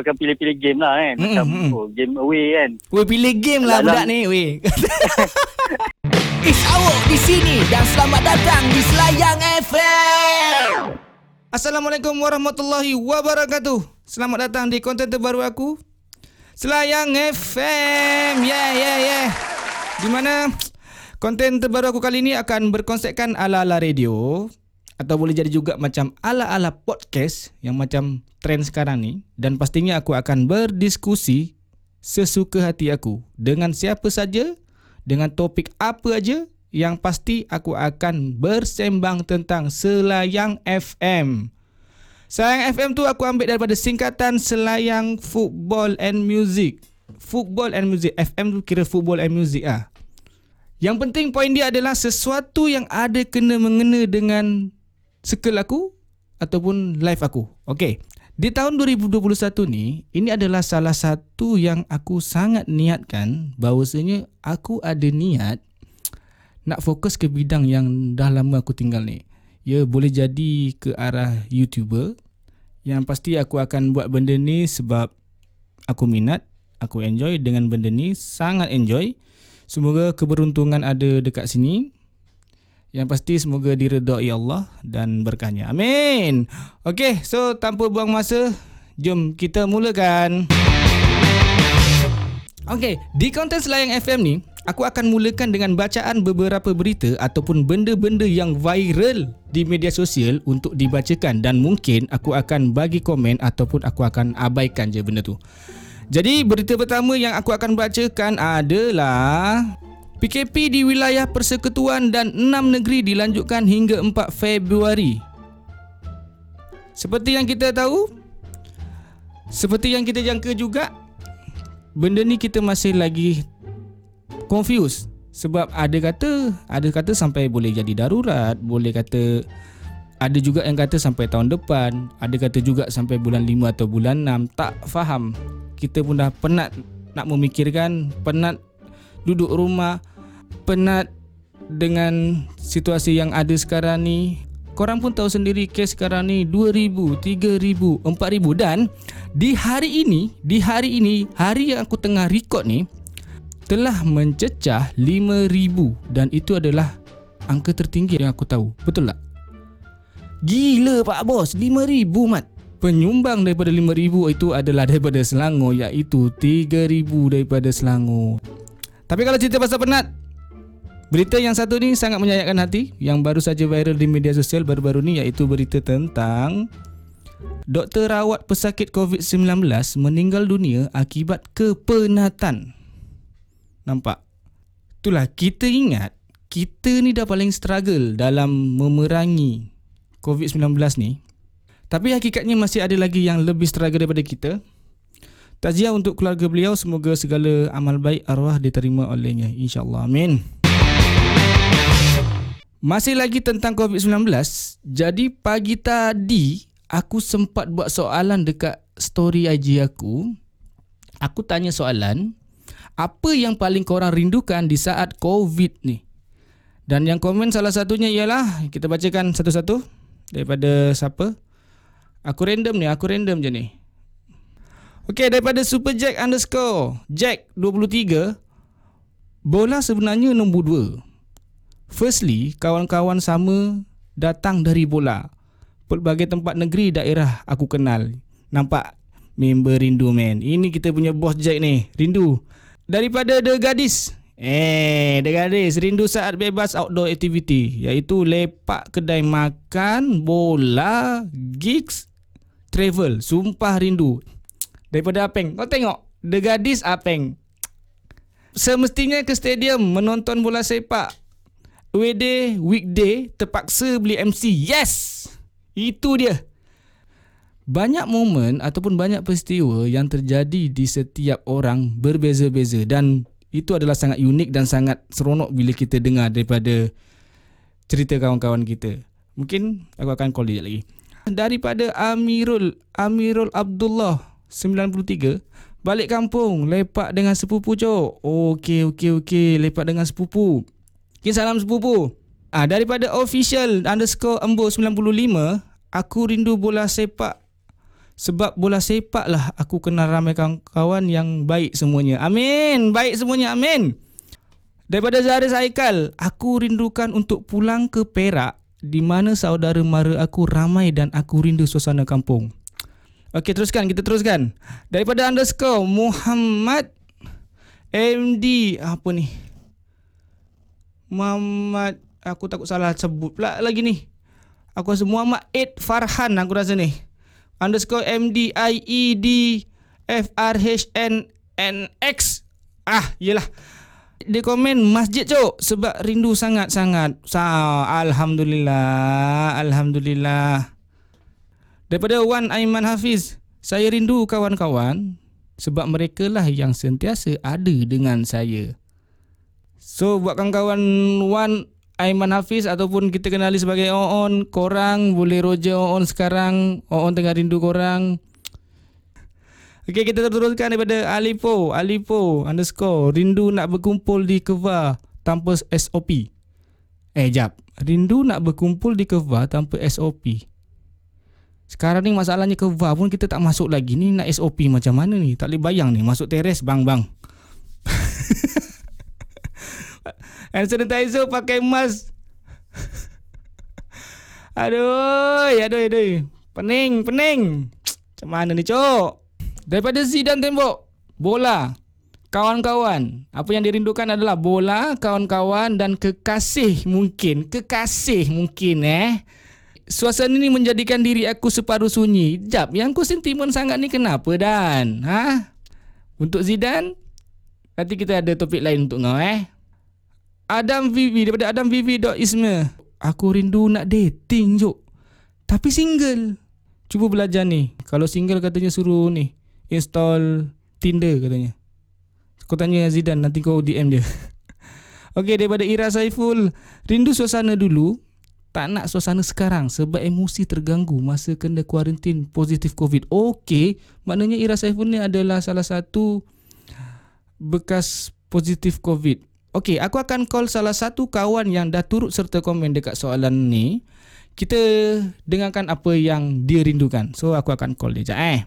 akan pilih-pilih game lah kan. Macam Mm, mm. oh, game away kan. Weh pilih game lah budak ni weh. Is awak di sini dan selamat datang di Selayang FM. Assalamualaikum warahmatullahi wabarakatuh. Selamat datang di konten terbaru aku. Selayang FM. Yeah yeah yeah. Di mana konten terbaru aku kali ini akan berkonsepkan ala-ala radio atau boleh jadi juga macam ala-ala podcast yang macam trend sekarang ni dan pastinya aku akan berdiskusi sesuka hati aku dengan siapa saja dengan topik apa aja yang pasti aku akan bersembang tentang Selayang FM. Selayang FM tu aku ambil daripada singkatan Selayang Football and Music. Football and Music. FM tu kira Football and Music ah. Yang penting poin dia adalah sesuatu yang ada kena mengena dengan circle aku ataupun live aku. Okey. Di tahun 2021 ni, ini adalah salah satu yang aku sangat niatkan bahawasanya aku ada niat nak fokus ke bidang yang dah lama aku tinggal ni. Ya, boleh jadi ke arah YouTuber. Yang pasti aku akan buat benda ni sebab aku minat, aku enjoy dengan benda ni, sangat enjoy. Semoga keberuntungan ada dekat sini. Yang pasti semoga diredai Allah dan berkahnya. Amin. Okey, so tanpa buang masa, jom kita mulakan. Okey, di konten Selayang FM ni, aku akan mulakan dengan bacaan beberapa berita ataupun benda-benda yang viral di media sosial untuk dibacakan dan mungkin aku akan bagi komen ataupun aku akan abaikan je benda tu. Jadi berita pertama yang aku akan bacakan adalah PKP di wilayah persekutuan dan 6 negeri dilanjutkan hingga 4 Februari. Seperti yang kita tahu, seperti yang kita jangka juga, benda ni kita masih lagi confused sebab ada kata ada kata sampai boleh jadi darurat, boleh kata ada juga yang kata sampai tahun depan, ada kata juga sampai bulan 5 atau bulan 6. Tak faham. Kita pun dah penat nak memikirkan, penat duduk rumah, penat dengan situasi yang ada sekarang ni. Korang pun tahu sendiri kes sekarang ni 2000, 3000, 4000 dan di hari ini, di hari ini, hari yang aku tengah record ni telah mencecah 5000 dan itu adalah angka tertinggi yang aku tahu. Betul tak? Gila Pak Bos 5000 mat Penyumbang daripada 5000 itu adalah daripada Selangor iaitu 3000 daripada Selangor Tapi kalau cerita pasal penat Berita yang satu ni sangat menyayatkan hati. Yang baru saja viral di media sosial baru-baru ni iaitu berita tentang Doktor rawat pesakit COVID-19 meninggal dunia akibat kepenatan. Nampak? Itulah kita ingat kita ni dah paling struggle dalam memerangi COVID-19 ni. Tapi hakikatnya masih ada lagi yang lebih struggle daripada kita. Takziah untuk keluarga beliau Semoga segala amal baik arwah diterima olehnya. InsyaAllah. Amin Masih lagi tentang COVID-19 Jadi pagi tadi Aku sempat buat soalan dekat story IG aku Aku tanya soalan Apa yang paling korang rindukan di saat COVID ni? Dan yang komen salah satunya ialah kita bacakan satu-satu daripada siapa? Aku random ni, aku random je ni. Okey, daripada Super Jack underscore Jack 23 Bola sebenarnya nombor 2 Firstly, kawan-kawan sama datang dari bola. Pelbagai tempat negeri daerah aku kenal. Nampak? Member rindu man. Ini kita punya bos Jack ni Rindu. Daripada The Gadis. Eh, The Gadis Rindu saat bebas outdoor activity Iaitu lepak kedai makan Bola Gigs Travel. Sumpah rindu. Daripada Apeng. Kau tengok The Gadis Apeng. Semestinya ke stadium Menonton bola sepak WD Weekday Terpaksa beli MC Yes! Itu dia. Banyak momen ataupun banyak peristiwa yang terjadi di setiap orang berbeza-beza dan itu adalah sangat unik dan sangat seronok bila kita dengar daripada cerita kawan-kawan kita. Mungkin aku akan call dia lagi. Daripada Amirul Amirul Abdullah 93 Balik kampung Lepak dengan sepupu cok. Okey okey okey Lepak dengan sepupu Okay salam sepupu ah, Daripada official underscore embo 95 Aku rindu bola sepak Sebab bola sepak lah aku kenal ramai kawan-kawan yang baik semuanya. Amin. Baik semuanya. Amin. Daripada Zaris Haikal, aku rindukan untuk pulang ke Perak di mana saudara mara aku ramai dan aku rindu suasana kampung. Okey, teruskan. Kita teruskan. Daripada underscore Muhammad MD. Apa ni? Muhammad. Aku takut salah sebut pula lagi ni. Aku rasa Muhammad Ed Farhan aku rasa ni. Underscore MD I E D F R H N N X. Ah, yelah. Dia komen masjid cok sebab rindu sangat-sangat. Sa alhamdulillah, alhamdulillah. Daripada Wan Aiman Hafiz, saya rindu kawan-kawan sebab mereka lah yang sentiasa ada dengan saya. So buat kawan-kawan Wan Aiman Hafiz ataupun kita kenali sebagai Oon, korang boleh roja Oon sekarang. Oon tengah rindu korang. Okey kita teruskan daripada Alipo, Alipo underscore rindu nak berkumpul di Keva tanpa SOP. Eh jap, rindu nak berkumpul di Keva tanpa SOP. Sekarang ni masalahnya Keva pun kita tak masuk lagi ni nak SOP macam mana ni? Tak boleh bayang ni masuk teres bang bang. Hand sanitizer pakai mask. aduh, aduh, aduh. Pening, pening. Macam mana ni, Cok? Daripada Zidane tembok. Bola. Kawan-kawan. Apa yang dirindukan adalah bola, kawan-kawan dan kekasih mungkin. Kekasih mungkin eh. Suasana ni menjadikan diri aku separuh sunyi. Jap, yang kau sentimen sangat ni kenapa Dan? Ha? Untuk Zidane, nanti kita ada topik lain untuk kau eh. Adam Vivi daripada Adam Vivi Ismail. Aku rindu nak dating jok. Tapi single. Cuba belajar ni. Kalau single katanya suruh ni. Install Tinder katanya. Kau tanya Zidane nanti kau DM dia. Okey daripada Ira Saiful. Rindu suasana dulu. Tak nak suasana sekarang sebab emosi terganggu masa kena kuarantin positif COVID. Okey, maknanya Ira Saiful ni adalah salah satu bekas positif COVID. Okey, aku akan call salah satu kawan yang dah turut serta komen dekat soalan ni. Kita dengarkan apa yang dia rindukan. So aku akan call dia sekejap eh.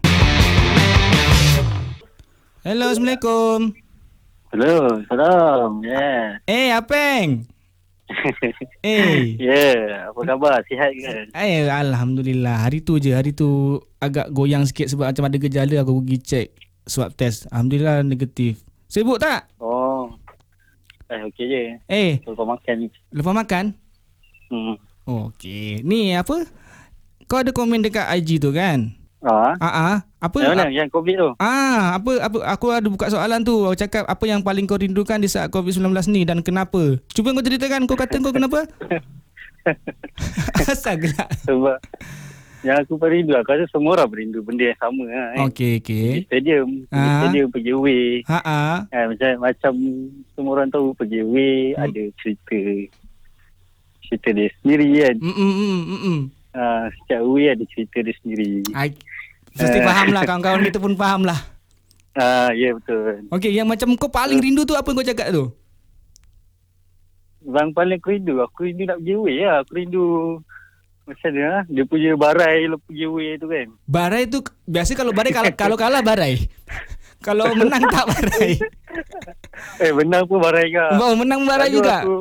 Hello, Assalamualaikum. Hello, salam. Yeah. Eh, Apeng. Eh. yeah, apa khabar? Sihat ke? Eh, Alhamdulillah. Hari tu je. Hari tu agak goyang sikit sebab macam ada gejala. Aku pergi check swab test. Alhamdulillah negatif. Sibuk tak? Oh. Eh, okey je. Eh, Lepas makan ni. lepas makan? Hmm. Oh, okey. Ni apa? Kau ada komen dekat IG tu kan? Ah, Ah, ah. Apa? yang mana? Yang COVID tu? Ah, apa apa aku ada buka soalan tu. Aku cakap apa yang paling kau rindukan di saat COVID-19 ni dan kenapa? Cuba kau ceritakan kau kata kau kenapa? Asal gelak. Sebab yang aku paling rindu, aku rasa semua orang berindu benda yang sama lah. Eh. Okey, okey. Pergi stadium, pergi Ah. stadium, pergi away. Ha ah. Eh, macam macam semua orang tahu pergi away Hmm. ada cerita cerita dia sendiri kan. Mm mm mm mm, mm. Ah, setiap away ada cerita dia sendiri. Ai mesti Eh. faham lah kawan-kawan kita pun faham lah. Ah, ya yeah, betul. Okey, yang macam kau paling rindu tu apa yang kau cakap tu? Bang paling aku rindu, aku rindu nak pergi away lah. Aku rindu macam mana lah. Dia punya barai pergi away tu kan. Barai tu biasa kalau barai kalau, kalau kalah barai. kalau menang tak barai. Eh menang pun barai ke. Oh, menang barai Selalu juga. Aku,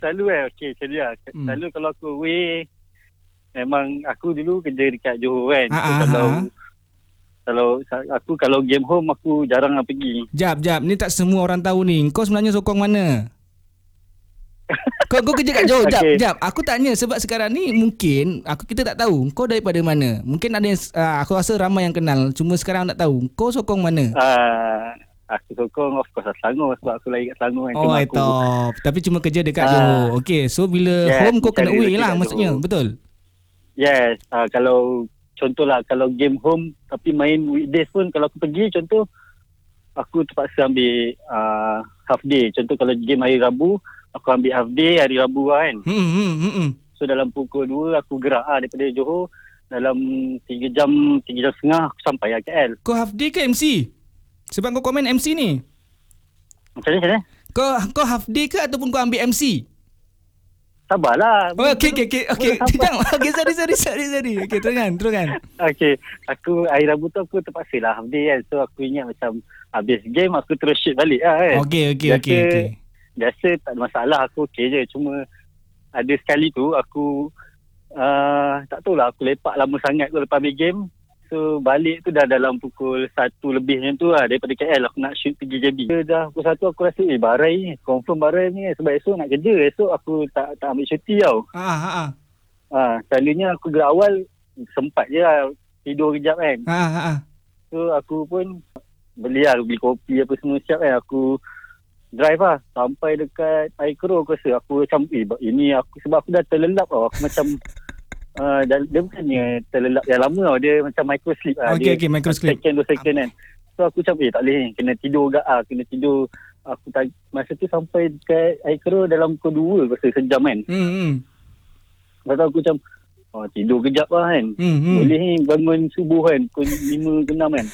selalu eh, okey macam dia. Hmm. Selalu kalau aku away, memang aku dulu kerja dekat Johor kan. Ah, So, ah, kalau ah. kalau aku kalau game home aku jarang nak pergi. Jap, jap. Ni tak semua orang tahu ni. Kau sebenarnya sokong mana? Kau kau kerja kat Johor. Jap, Okey. jap. Aku tanya sebab sekarang ni mungkin aku kita tak tahu. Kau daripada mana? Mungkin ada yang uh, aku rasa ramai yang kenal. Cuma sekarang tak tahu. Kau sokong mana? Ah, aku sokong of course Selangor sebab aku lahir kat Selangor kan. Oh, eh, aku. Tapi cuma kerja dekat Ah. Johor. Okey, so bila Yes, home kau kena away lah maksudnya. Johor. Betul? Yes, uh, kalau contohlah kalau game home tapi main weekdays pun kalau aku pergi contoh aku terpaksa ambil uh, half day. Contoh kalau game hari Rabu, aku ambil half day hari Rabu lah kan. Hmm, hmm, hmm, hmm. So dalam pukul 2 aku gerak ah daripada Johor dalam 3 jam, 3 jam setengah aku sampai lah KL. Kau half day ke MC? Sebab kau komen MC ni. Macam mana macam mana? Kau kau half day ke ataupun kau ambil MC? sabarlah. Oh, okey okey. Belum sampai. Tidak. Okey sorry sorry sorry sorry. Okey teruskan teruskan. Okay, aku hari Rabu tu aku terpaksa lah half day kan. So aku ingat macam habis game aku terus shoot balik lah kan. Okey okey Biasa- okey okey. Biasa tak ada masalah aku okey je. Cuma ada sekali tu aku uh, tak tahulah aku lepak lama sangat tu lepas game. So balik tu dah dalam pukul 1 lebih macam tu lah daripada KL aku nak shoot pergi JB. So, dah pukul 1 aku rasa eh barai ni confirm barai ni sebab esok nak kerja. Esok aku tak tak ambil cuti tau. Ha ha ha. Ha, selalunya aku gerak awal sempat je lah tidur kejap kan. Ha ha ha. So aku pun beli lah beli kopi apa semua siap kan aku drive lah. Sampai dekat Aikro aku rasa. Aku macam eh ini aku sebab aku dah terlelap tau. Aku macam uh, dah, dia bukannya terlelap yang lama tau. Dia macam micro sleep lah. Okey dia okey micro sleep. second dua second kan. So aku macam eh tak boleh kena tidur gak ah kena tidur. Aku tak masa tu sampai dekat Aikro dalam pukul 2 aku rasa sejam kan. Hmm hmm. lepas tu aku macam oh, tidur kejap lah kan. Hmm hmm. boleh bangun subuh kan Pukul 5 ke 6 kan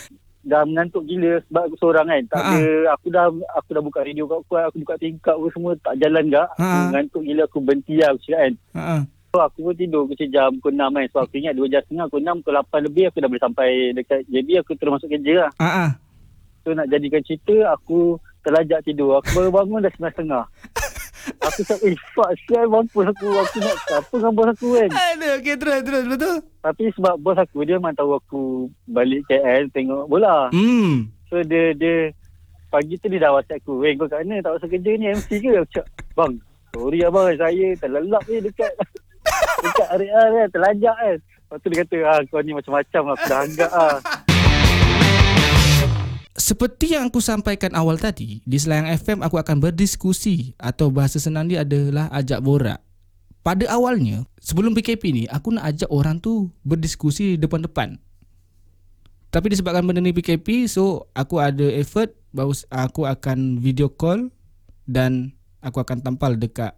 Dah mengantuk gila sebab aku seorang kan Tak Ha-ha. ada Aku dah aku dah buka radio kat kuat Aku buka tingkap apa semua Tak jalan gak Aku Ha-ha. mengantuk gila Aku berhenti lah aku cakap kan Ha ha. So aku pun tidur Aku jam pukul 6 kan So aku ingat 2 jam setengah Pukul 6 pukul 8 lebih Aku dah boleh sampai dekat JB Aku terus masuk kerja lah Ha ha. So nak jadikan cerita Aku terlajak tidur Aku baru bangun dah 9.30 Aku cakap eh fuck sial mampus aku Aku nak apa dengan bos aku kan Aduh okey terus terus betul. Tapi sebab bos aku dia memang tahu aku balik KL tengok bola. Hmm. So dia dia pagi tu dia dah WhatsApp aku. Weh kau kat mana? Tak usah kerja ni MC ke? Aku cakap, bang, sorry abang saya terlelap ni dekat dekat area kan, terlajak kan. Lepas tu dia kata, ah kau ni macam-macam lah, aku dah anggap ah. Seperti yang aku sampaikan awal tadi, di Selayang FM aku akan berdiskusi atau bahasa senang dia adalah ajak borak. Pada awalnya, sebelum PKP ni, aku nak ajak orang tu berdiskusi depan-depan. Tapi disebabkan benda ni PKP, so aku ada effort bahawa aku akan video call dan aku akan tampal dekat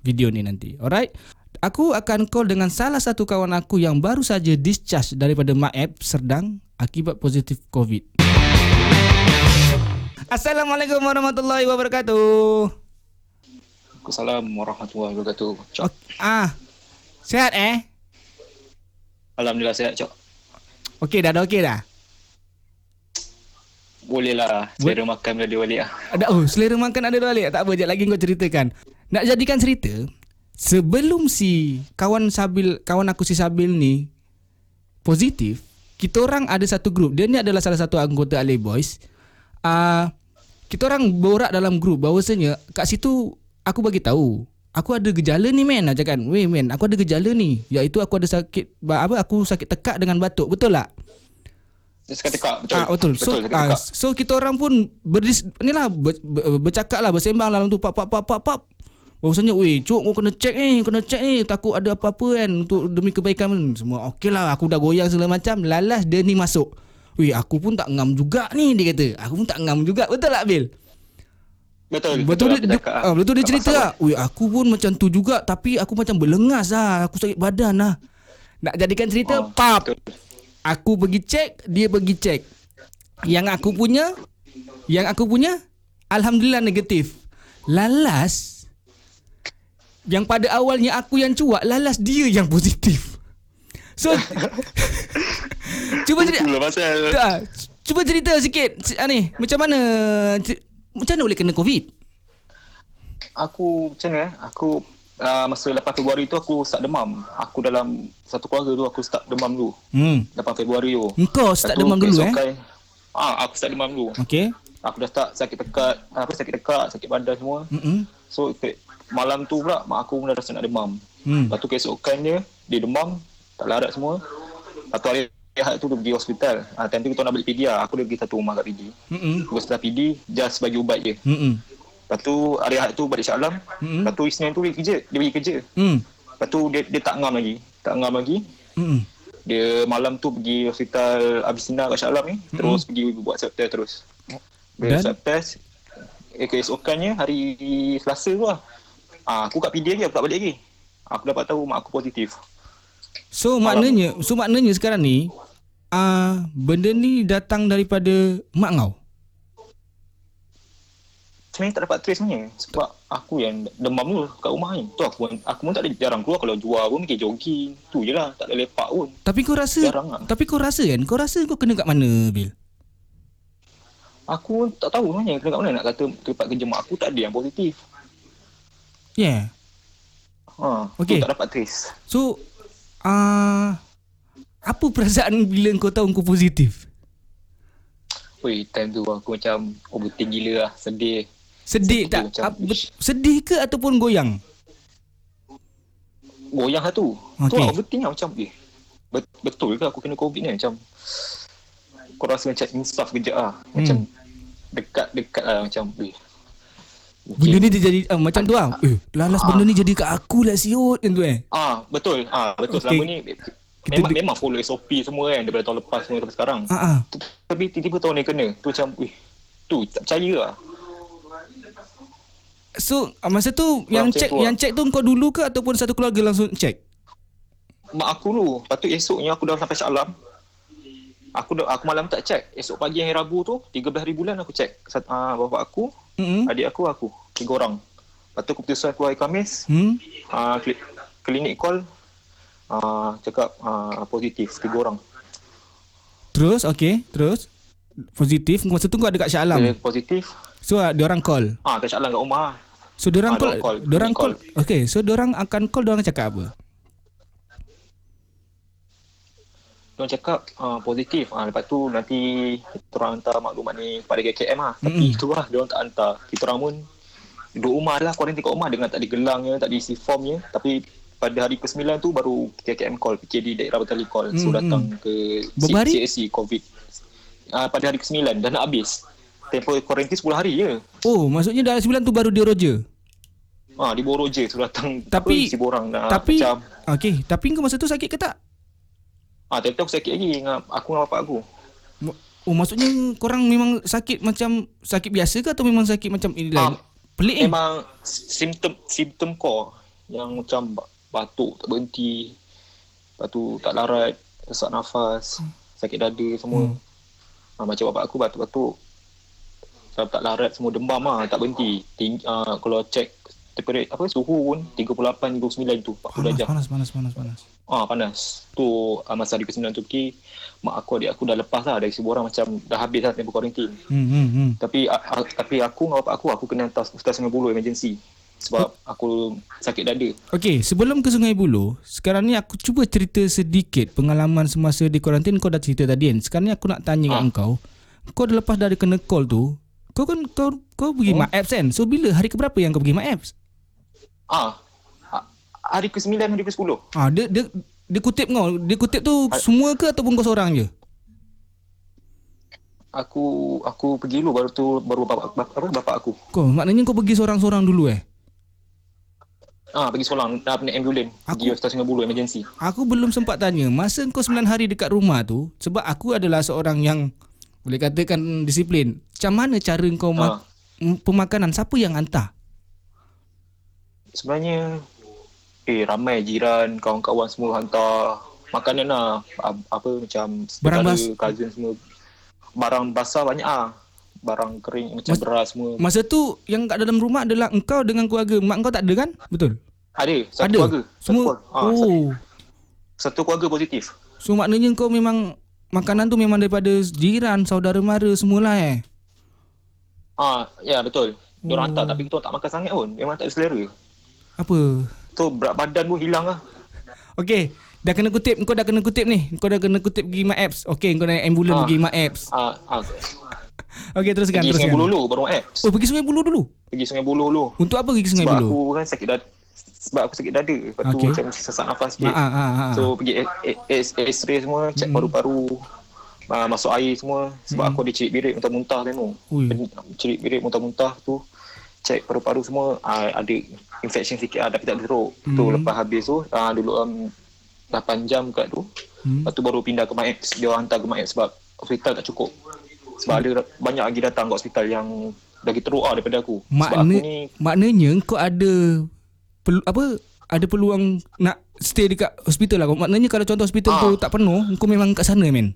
video ni nanti. Alright? Aku akan call dengan salah satu kawan aku yang baru saja discharge daripada MAEP Serdang akibat positif COVID. Assalamualaikum warahmatullahi wabarakatuh. Assalamualaikum warahmatullahi wabarakatuh. Cok. Ok, ah. Sihat eh? Alhamdulillah sihat, Cok. Okey dah, dah okey dah. Boleh lah. Selera makan bila dia balik lah. Ada oh, selera makan ada dah balik. Tak apa, jap lagi kau ceritakan. Nak jadikan cerita, sebelum si kawan Sabil, kawan aku si Sabil ni positif, kita orang ada satu grup. Dia ni adalah salah satu anggota Ali Boys. Ah, uh, kita orang borak dalam grup bahawasanya kat situ aku bagi tahu Aku ada gejala ni men Aku cakap Weh men Aku ada gejala ni Iaitu aku ada sakit Apa Aku sakit tekak dengan batuk Betul tak? Suka tekak. Betul. Ah betul. So Betul, ah, tekak. so kita orang pun berdis ni lah ber, ber, bercakap lah bersembang dalam tu pap pap pap pap pap. Bahawasanya weh cuk kau kena check ni kena check ni takut ada apa-apa kan untuk demi kebaikan kan. semua okey lah aku dah goyang segala macam lalas dia ni masuk. Weh aku pun tak ngam juga ni dia kata. Aku pun tak ngam juga. Betul tak Bil? Betul. Betul dia, aku dia, cakap ah, betul dia cerita lah. Weh aku pun macam tu juga tapi aku macam berlengas lah. Aku sakit badan lah. Nak jadikan cerita Oh, pap. betul. Aku pergi cek, dia pergi cek. Yang aku punya, yang aku punya, Alhamdulillah negatif. Lalas, yang pada awalnya aku yang cuak, lalas dia yang positif. So, cuba cerita, Itulah pasal. tak, cuba cerita sikit, si- ah, ni, macam mana, macam mana boleh kena COVID? Aku macam mana eh? Aku uh, masa 8 Februari tu aku start demam. Aku dalam satu keluarga tu aku start demam dulu. Hmm, 8 Februari tu. engkau start Lepas tu demam dulu eh? keesokan- Ah, aku start demam dulu. Okay. Aku dah start sakit tekak, apa sakit tekak, sakit badan semua. Mm-mm. So ke, malam tu pula mak aku mula rasa nak demam. Hmm. Lepas tu keesokannya dia demam, tak larat semua. Lepas tu hari Ahad tu dia pergi hospital. Ah, time tu kita nak balik PD lah. Aku dah pergi satu rumah kat PD. Mm-mm. Pergi hospital PD, just bagi ubat je. Mm-mm. Lepas tu hari Ahad tu balik Shah Alam. Mm-mm. Lepas tu Isnin tu dia kerja. Dia pergi kerja. Mm. Lepas tu dia, dia tak ngam lagi. Tak ngam lagi. Mm-mm. Dia malam tu pergi hospital Abisina kat Shah Alam ni. Terus pergi buat swab test terus. Bila Dan? swab test, eh, keesokannya hari Selasa tu lah. Ah, aku kat PD lagi, aku tak balik lagi. Aku dapat tahu mak aku positif. So maknanya so maknanya sekarang ni uh, benda ni datang daripada mak kau. Sebenarnya tak dapat trace sebenarnya sebab aku yang demam tu kat rumah ni. Tu aku aku pun tak ada jarang keluar kalau jual pun pergi jogging. Tu je lah, tak ada lepak pun. Tapi kau rasa Jarang lah. Tapi kau rasa kan Kau rasa kau kena kat mana Bil Aku tak tahu sebenarnya kena kat mana nak kata tempat kerja mak aku tak ada yang positif. Yeah Ha, Okey. tu tak dapat trace. So uh, Apa perasaan Bila kau tahu kau positif Weh, time tu aku macam overthink gila lah, sedih. Sedih Sedih tak macam, bet- Sedih ke Ataupun goyang Goyang lah tu. Tu Okey. lah overthink lah macam, eh, bet- betul ke aku kena COVID ni? Macam, kau rasa macam insaf kejap lah. Macam, Hmm. dekat-dekat lah macam, eh. Benda ni dia jadi uh, Macam tu lah Eh lalas benda ni jadi kat aku lah siut tu eh Ah, betul. Ah, betul. Okey. Selama ni, Kita memang, de- memang follow SOP semua kan, daripada tahun lepas semua sampai sekarang. Ah, ah. Tapi tiba-tiba tahun ni kena. Tu macam, weh, tu tak percaya lah. So uh, masa tu Yang macam check tu lah. Yang check tu kau dulu ke Ataupun satu keluarga langsung check mak aku dulu. Lepas tu esoknya aku dah sampai Shah Alam. Aku dah, aku malam tak check. Esok pagi hari Rabu tu, 13 hari bulan aku check. Sat, uh, bapak aku, hmm? adik aku, aku. Tiga orang. Lepas tu keputusan aku hari Khamis, Hmm? uh, kli, klinik call, uh, cakap uh, positif, tiga orang. Terus okay Terus Positif Masa tu kau ada kat Shah Dia Alam positif. So uh, diorang call Ah, kat Shah Alam kat rumah. So diorang Ah, call, call. diorang Klinik call. Okay, so diorang akan call diorang cakap apa? Diorang cakap uh, positif. Ah, lepas tu nanti kita orang hantar maklumat ni kepada KKM lah. Tapi Mm-mm. itu lah, diorang tak hantar. Kita orang pun duduk rumah lah, kuarantin kat rumah dengan tak ada gelangnya, tak ada isi formnya. Tapi pada hari ke-9 tu baru KKM call, PKD Daerah Batali call. So Mm-mm. datang ke Berapa hari? CSC COVID. Ah, pada hari ke-9 dah nak habis. Tempoh kuarantin 10 hari je. Oh, maksudnya dalam sebulan tu baru dia roger. Ah, di Boro je. So datang Tapi- apa, isi borang. Ah, tapi Macam, okay, tapi kau masa tu sakit ke tak? ah, tapi aku sakit lagi dengan aku dengan bapak aku. Oh, maksudnya korang memang sakit macam sakit biasa ke atau memang sakit macam ini lain? Ah, Pelik eh? Memang simptom simptom core yang macam batuk tak berhenti. Lepas tu tak larat, sesak nafas, sakit dada semua. Hmm. Ha, macam bapak aku batuk-batuk. Tak, tak larat semua demam lah, tak berhenti. Ting, uh, kalau check temperature apa suhu pun 38 39 tu 40 Panas, darjah. panas, panas, panas, panas. Ah panas. Tu uh, masa hari ke-9 tu pergi mak aku adik aku dah lepas lah dari sebuah orang macam dah habis lah tempoh kuarantin. Hmm, hmm, hmm. Tapi a, a, tapi aku dengan bapak aku aku kena hantar Ustaz Sungai Buloh emergency sebab aku sakit dada. Okay, sebelum ke Sungai Buloh, sekarang ni aku cuba cerita sedikit pengalaman semasa di kuarantin kau dah cerita tadi kan. Sekarang ni aku nak tanya kat Ah. kau. Kau dah lepas dari kena call tu, kau kan kau kau pergi Oh. mak apps kan? So bila hari keberapa yang kau pergi mak apps? Ah, ah, hari ke-9 hari ke-10. Ah dia dia dia kutip kau. Dia kutip tu Ah. semua ke ataupun kau seorang je? Aku aku pergi dulu baru tu baru bapak bapak, apa, bapak aku. Kau maknanya kau pergi seorang-seorang dulu eh? Ah pergi solang dah naik ambulan pergi Ustaz Sungai Buloh emergency. Aku belum sempat tanya Masa kau 9 hari dekat rumah tu Sebab aku adalah seorang yang Boleh katakan disiplin Macam mana cara kau ma- Ah. Pemakanan Siapa yang hantar? Sebenarnya eh ramai jiran, kawan-kawan semua hantar makanan lah. Apa macam Barang saudara, bas- cousin semua. Barang basah banyak ah. Barang kering macam Mas- beras semua. Masa tu Yang kat dalam rumah adalah Engkau dengan keluarga Mak kau tak ada kan? Betul? Ada, satu ada? keluarga. Satu Semua? keluarga. Ah, satu, oh satu keluarga positif. So maknanya kau memang Makanan tu memang daripada jiran Saudara mara semualah eh Ah, ya betul. Oh. hantar tapi kita tak makan sangat pun. Memang tak ada selera. Apa? Tu berat badan pun hilang lah. Okay Dah kena kutip Kau dah kena kutip ni Kau dah kena kutip pergi mak apps Okay kau naik ambulan Ah. pergi mak apps Ah, ah, Okay teruskan pergi Sungai teruskan Buloh dulu baru apps. Oh pergi Sungai Buloh dulu Pergi Sungai Buloh dulu. Untuk apa pergi Sungai Sebab Buloh? aku kan sakit dada. Sebab aku sakit dada. Lepas tu Okey. macam sesak nafas sikit. Ah, ah, ah, ah. So pergi X-ray semua, check Mm-mm. paru-paru. Uh, masuk air semua sebab Mm-mm. aku ada cerit birit muntah-muntah tu. Ui. Cerit birit muntah-muntah tu. Check paru-paru semua uh, ada infection sikit ah, tapi tak teruk. Tu Mm. lepas habis tu uh, dulu um, 8 jam kat tu. Hmm. Lepas tu baru pindah ke MAX. Dia orang hantar ke MAX sebab hospital tak cukup. Sebab ada banyak lagi datang ke hospital yang lagi teruk lah daripada aku. Makna, aku ni maknanya kau ada pelu, apa ada peluang nak stay dekat hospital lah. Maknanya kalau contoh hospital Ah. tu tak penuh, kau memang kat sana men.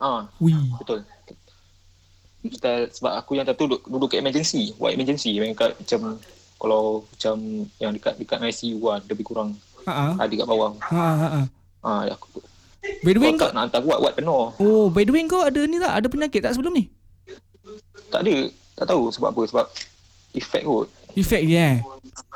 ah Ui. betul. style sebab aku yang tu duduk, duduk kat emergency, buat emergency kat macam kalau macam yang dekat dekat ICU lah lebih kurang Ha ah. ada kat bawah. Ha ah, ha ah. Ah aku By the way kau nak hantar buat penuh. Oh, by the way kau ada ni tak? Ada penyakit tak sebelum ni? Tak ada, tak tahu sebab apa sebab efek kot. Efek je eh.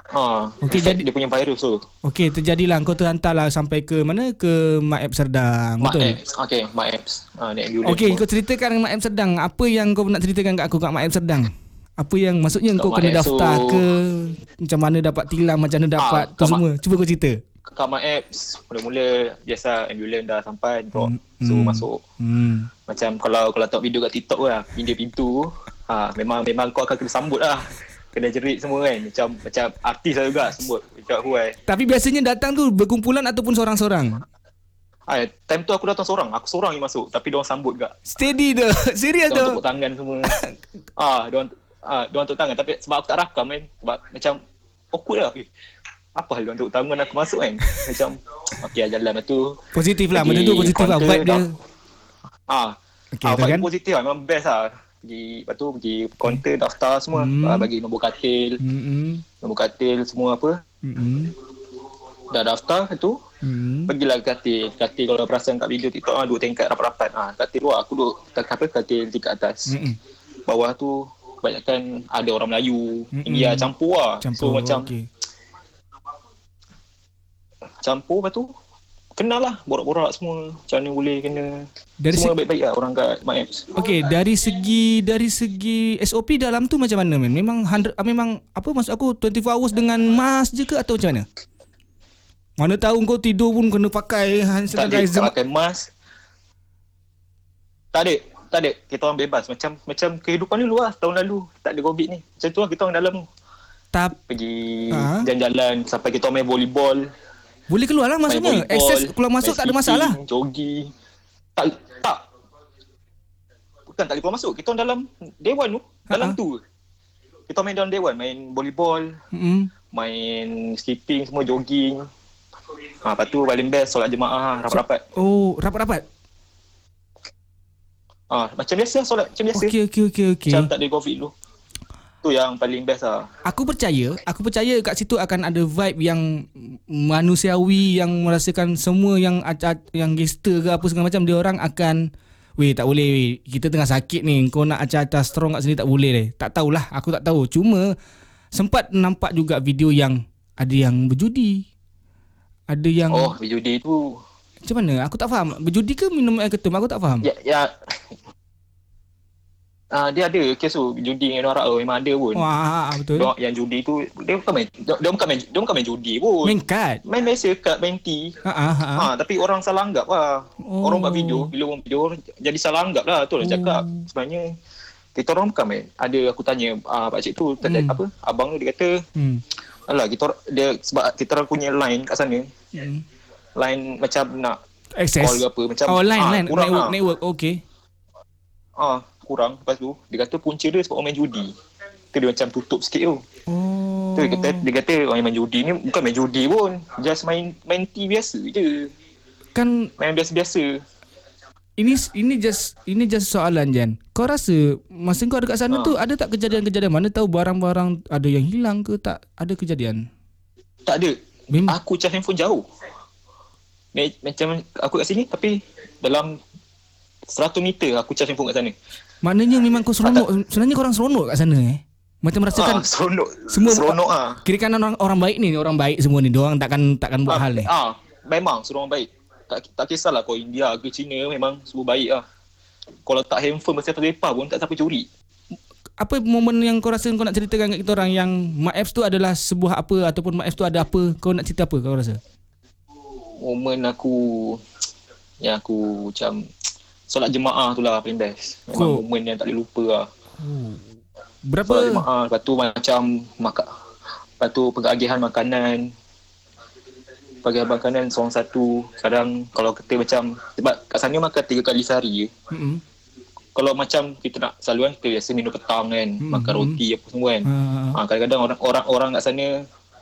Ha, efek jadi- dia punya virus tu. Okey, terjadilah kau terhantarlah sampai ke mana? Ke Mak Ep Serdang. Mak Betul? apps. Okey, Mak apps. Ha. Okey, kau ceritakan Mak Ep Serdang. Apa yang kau nak ceritakan kat aku kat Mak Ep Serdang? Apa yang maksudnya kau Mak kena daftar tu- ke? Macam mana dapat tilang, macam mana dapat tu kat Mak- semua. Cuba kau cerita. Kat Mak apps mula-mula biasa ambulance dah sampai drop. Hmm, So hmm. masuk. Hmm. Macam kalau kalau tengok video kat TikTok lah, pindah pintu, ha memang memang kau akan kena sambut lah. Kena jerit semua kan. Macam macam artis lah juga sambut. Macam huai. Tapi biasanya datang tu berkumpulan ataupun seorang-seorang? Ah, time tu aku datang seorang. Aku seorang yang masuk. Tapi diorang sambut gak. Steady tu. Serius Diorang tu. tepuk tangan semua. ah, diorang ah, diorang tepuk tangan. Tapi sebab aku tak rakam kan. Sebab macam awkward lah. Eh, apa hal tepuk tangan aku masuk kan. macam, okay lah jalan lepas tu. Positif lah. Benda tu positif lah. Vibe dia. Ah, Okey, ah, vibe kan? positif lah. Memang best lah. Pergi, lepas tu pergi counter, daftar semua. Hmm. Ah, bagi nombor katil. Hmm. Nombor katil semua apa. Hmm. Dah daftar tu. Hmm. Pergilah ke katil. Katil kalau perasan kat video TikTok lah, duduk tingkat rapat-rapat. Ah, katil luar. Aku duduk kat apa, katil tingkat atas. Hmm. Bawah tu kebanyakan ada orang Melayu. Mm-mm. India campur lah. Campur. So macam okey. Campur lepas tu. Kenal lah borak-borak semua. Macam mana boleh kena. Dari semua se- baik-baik lah orang kat My Apps. Okey, dari segi dari segi SOP dalam tu macam mana men? Memang 100 ah, memang apa maksud aku 24 hours dengan mask je ke atau macam mana? Mana tahu kau tidur pun kena pakai hand tak ada tak sanitizer. pakai mask tak ada tak ada kita orang bebas macam macam kehidupan dulu lah tahun lalu tak ada covid ni macam tu lah kita orang dalam Tap pergi Ha? jalan-jalan sampai kita orang main volleyball boleh keluar lah maksudnya. Akses keluar masuk tak ada masalah. jogging tak tak bukan tak boleh keluar masuk kita orang dalam dewan tu dalam tu kita main dalam dewan main volleyball Hmm. main skipping semua jogging ha, lepas tu paling best solat jemaah rapat-rapat Oh, rapat-rapat. Ah, macam biasa solat macam biasa. Okey okey okey okey. Macam tak ada covid dulu. Tu yang paling best lah. Aku percaya, aku percaya kat situ akan ada vibe yang manusiawi yang merasakan semua yang yang gangster ke apa segala macam dia orang akan Weh tak boleh weh. Kita tengah sakit ni Kau nak acah-acah strong kat sini tak boleh deh Tak tahulah Aku tak tahu Cuma Sempat nampak juga video yang Ada yang berjudi Ada yang Oh, judi tu. Macam mana Aku tak faham Berjudi ke minum air ketum Aku tak faham Ya, ya. Ah, dia ada kes tu judi dengan orang tu memang ada pun. Wah betul Dia yang judi tu dia bukan main dia, dia bukan main dia bukan main judi pun. Main kad main biasa kat main T. Ha ah ha. Ha, tapi orang salah anggap lah. Oh. Oh. Orang buat video, bila orang video orang jadi salah anggap lah. Tu lah Oh. cakap. Sebenarnya kita orang bukan main. Ada aku tanya ah pak cik tu Hmm. hmm. apa? Abang tu dia kata, Hmm. "Alah, kita dia sebab kita orang punya line kat sana. hmm. Line macam nak Access call ke apa macam Oh line ah, line network ah. network okay. Ah, kurang lepas tu dia kata punca dia sebab orang main judi. Tu dia macam tutup sikit tu. Oh. Tu dia kata dia kata orang yang main judi ni bukan main judi pun. Just main main T biasa je. Kan Main biasa-biasa. ini ini just ini just soalan Jan. Kau rasa masa kau ada kat sana Ha. tu ada tak kejadian-kejadian mana tahu barang-barang ada yang hilang ke tak ada kejadian? Tak ada. Memang Aku charge handphone jauh. Ma- Macam aku kat sini tapi dalam 100 meter aku charge handphone kat sana. Maknanya memang kau seronok sebenarnya kau orang seronok kat sana eh. Macam merasakan ah, seronok. semua- seronok ah. kira kan orang orang baik ni orang baik semua ni. Dia orang takkan takkan buat ah, hal ni. Ah, memang seorang baik. Tak tak kisahlah kau India ke China memang semua baik ah. Kalau tak handphone masa terlepas pun tak siapa curi. Apa momen yang kau rasa kau nak ceritakan kat kita orang yang Mak Apps tu adalah sebuah apa ataupun Mak Apps tu ada apa? Kau nak cerita apa kau rasa? Momen aku yang aku macam solat jemaah tu lah paling best. Memang Kau- momen yang tak boleh lupa lah. Berapa Solat jemaah lepas tu macam makan lepas tu pengagihan makanan pengagihan makanan seorang satu kadang kalau kita macam sebab kat sana makan tiga kali sehari je Mm-mm. kalau macam kita nak selalu kan kita biasa minum petang kan Hmm, makan hmm. roti apa semua kan Ha, ha, kadang-kadang orang orang orang kat sana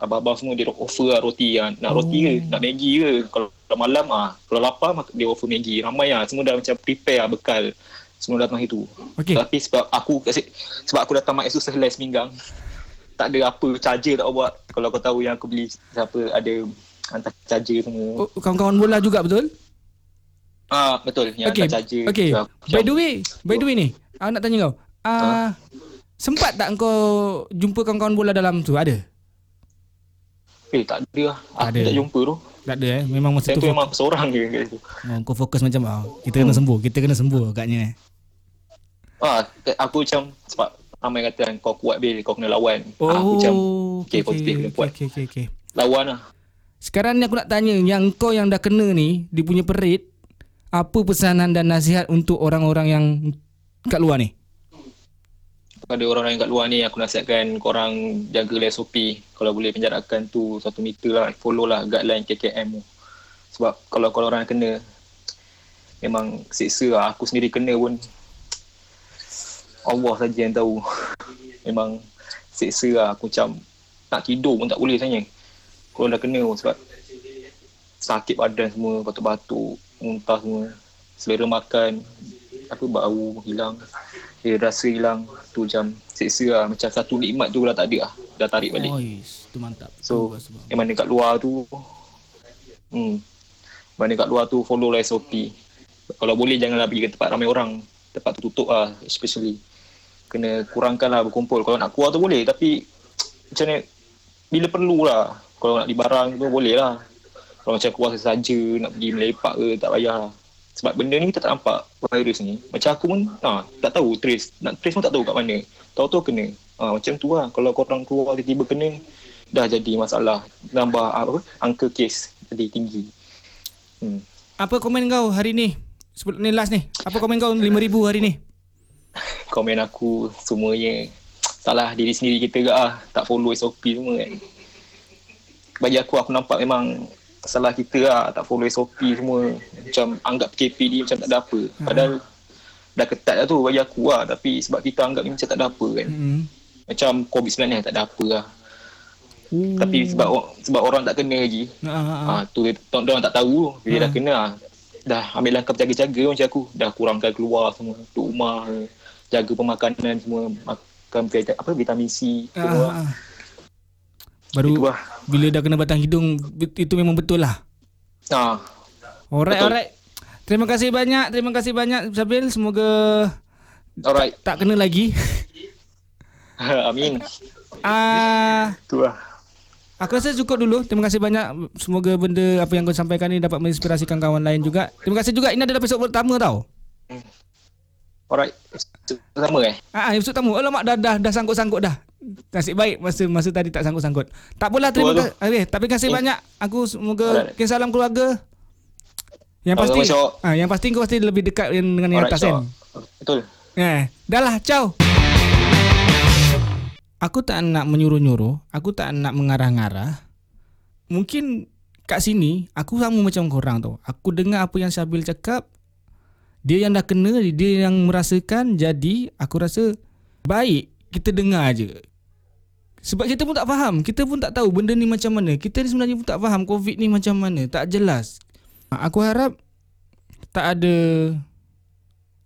abang-abang semua dia offer lah roti kan nak roti ke Oh. nak Maggi ke kalau malam ah kalau lapar dia offer Maggi ramai ah semua dah macam prepare lah bekal sebelum datang itu. Okey. Tapi sebab aku sebab aku datang mak esok sehelai seminggang. Tak ada apa charger tak buat. Kalau kau tahu yang aku beli siapa ada hantar charger semua. Oh, kawan-kawan bola juga betul? Ah betul yang Okey. hantar charger. Okey. So, By the way, by the way ni, aku nak tanya kau. Ah sempat tak kau jumpa kawan-kawan bola dalam tu? Ada? Eh tak ada lah. Aku ada. tak jumpa tu. Tak ada eh. Memang masa Saya tu tu memang seorang je kat situ. oh, kau fokus macam oh, kita kena sembuh, kita kena sembuh agaknya eh. Ah, aku macam sebab ramai kata kan kau kuat bil kau kena lawan. Ah, aku macam Oh, okay, positif kena kuat. okay, okay, okay. lawan lah. Sekarang ni aku nak tanya yang kau yang dah kena ni dia punya perit apa pesanan dan nasihat untuk orang-orang yang kat luar ni? Kepada orang-orang kat luar ni aku nasihatkan korang jaga SOP. Kalau boleh penjarakan tu satu meter lah. Follow lah guideline KKM tu. Sebab kalau korang kena memang seksa lah. Aku sendiri kena pun Allah saja yang tahu. memang seksa lah. Aku macam nak tidur pun tak boleh sebenarnya. Kalau dah kena pun sebab sakit badan semua, batuk-batuk, muntah semua. Selera makan, apa bau hilang. Dia rasa hilang tu macam seksa lah. Macam satu nikmat tu dah tak ada lah. Dah tarik balik. Oh, tu mantap. So, yang mana kat luar tu hmm, mana kat luar tu follow lah SOP. Kalau boleh janganlah pergi ke tempat ramai orang. Tempat tu tutup lah especially. Kena kurangkan lah berkumpul. Kalau nak keluar tu boleh tapi macam ni bila perlu lah. Kalau nak di barang tu boleh lah. Kalau macam keluar saja nak pergi melepak ke tak payah lah. Sebab benda ni kita tak nampak virus ni. Macam aku pun ha, tak tahu trace. Nak trace pun tak tahu kat mana. Tahu-tahu kena. Ha, macam tu lah. Kalau korang keluar tiba-tiba kena dah jadi masalah. Nambah apa angka kes jadi tinggi. Hmm. Apa komen kau hari ni? Sebelum ni last ni. Apa komen kau 5000 hari ni? Komen aku semuanya salah diri sendiri kita ke ah. Tak follow SOP semua kan. Bagi aku aku nampak memang salah kita lah. Tak follow SOP semua. Macam anggap PKP ni macam tak ada apa. Padahal dah ketat lah tu bagi aku lah. Tapi sebab kita anggap ni macam tak ada apa kan. Hmm. Macam COVID-19 ni tak ada apa lah. Ooh. Tapi sebab sebab orang tak kena lagi. Ah, ah, ah. Ah tu dia orang tak tahu bila Ha. dah kena ah, dah ambil langkah berjaga-jaga macam aku. Dah kurangkan keluar semua, duduk rumah, jaga pemakanan semua, makan apa vitamin C Ah, semua. ah, ah. Baru Itu lah. bila dah kena batang hidung itu memang betul lah. Ah, Alright, Betul. alright. Terima kasih banyak, terima kasih banyak Sabil. Semoga alright. tak kena lagi. Amin. Ah, Tu lah. aku rasa cukup dulu. Terima kasih banyak. Semoga benda apa yang kau sampaikan ni dapat menginspirasikan kawan lain juga. Terima kasih juga. Ini adalah episod pertama tau. Alright. Sama eh? Ah, episod pertama. Alamak dah dah dah sangkut-sangkut dah. Nasib baik masa masa tadi tak sangkut-sangkut. Tak apalah terima kasih. Okay, tapi kasih Eh. banyak. Aku semoga kirim salam keluarga. Yang pasti ah, yang pasti kau pasti lebih dekat dengan yang Alright, atas kan. Betul. Eh, dah lah, ciao. Aku tak nak menyuruh-nyuruh, aku tak nak mengarah-ngarah. Mungkin kat sini aku sama macam korang tu. Aku dengar apa yang Syabil cakap. Dia yang dah kena, dia yang merasakan. Jadi aku rasa baik kita dengar aje. Sebab kita pun tak faham, kita pun tak tahu benda ni macam mana. Kita ni sebenarnya pun tak faham COVID ni macam mana, tak jelas. Aku harap tak ada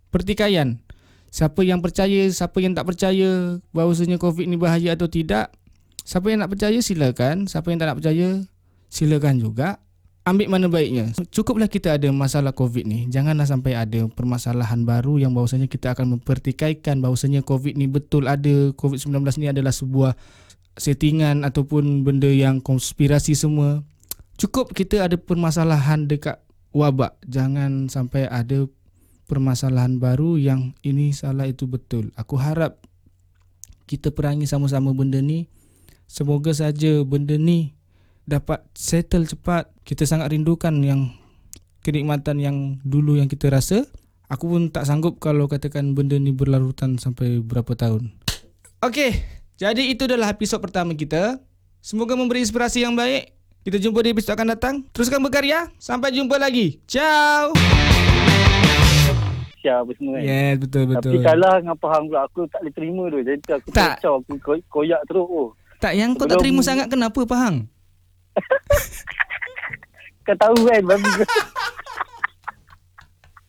pertikaian. Siapa yang percaya, siapa yang tak percaya bahawasanya COVID ni bahaya atau tidak. Siapa yang nak percaya silakan, siapa yang tak nak percaya silakan juga. Ambil mana baiknya. Cukuplah kita ada masalah COVID ni. Janganlah sampai ada permasalahan baru yang bahawasanya kita akan mempertikaikan bahawasanya COVID ni betul ada. COVID-19 ni adalah sebuah settingan ataupun benda yang konspirasi semua. Cukup kita ada permasalahan dekat wabak. Jangan sampai ada permasalahan baru yang ini salah itu betul. Aku harap kita perangi sama-sama benda ni. Semoga saja benda ni dapat settle cepat. Kita sangat rindukan yang kenikmatan yang dulu yang kita rasa. Aku pun tak sanggup kalau katakan benda ni berlarutan sampai berapa tahun. Okey, jadi itu adalah episod pertama kita. Semoga memberi inspirasi yang baik. Kita jumpa di episod akan datang. Teruskan berkarya. Sampai jumpa lagi. Ciao. Apa semua kan. Yes, betul betul. Tapi kalah dengan faham pula aku tak boleh terima tu. Jadi aku Tak. kacau aku ko- koyak terus oh. Tak yang kau tak Belum- terima sangat kenapa Pahang? Kau tahu kan babi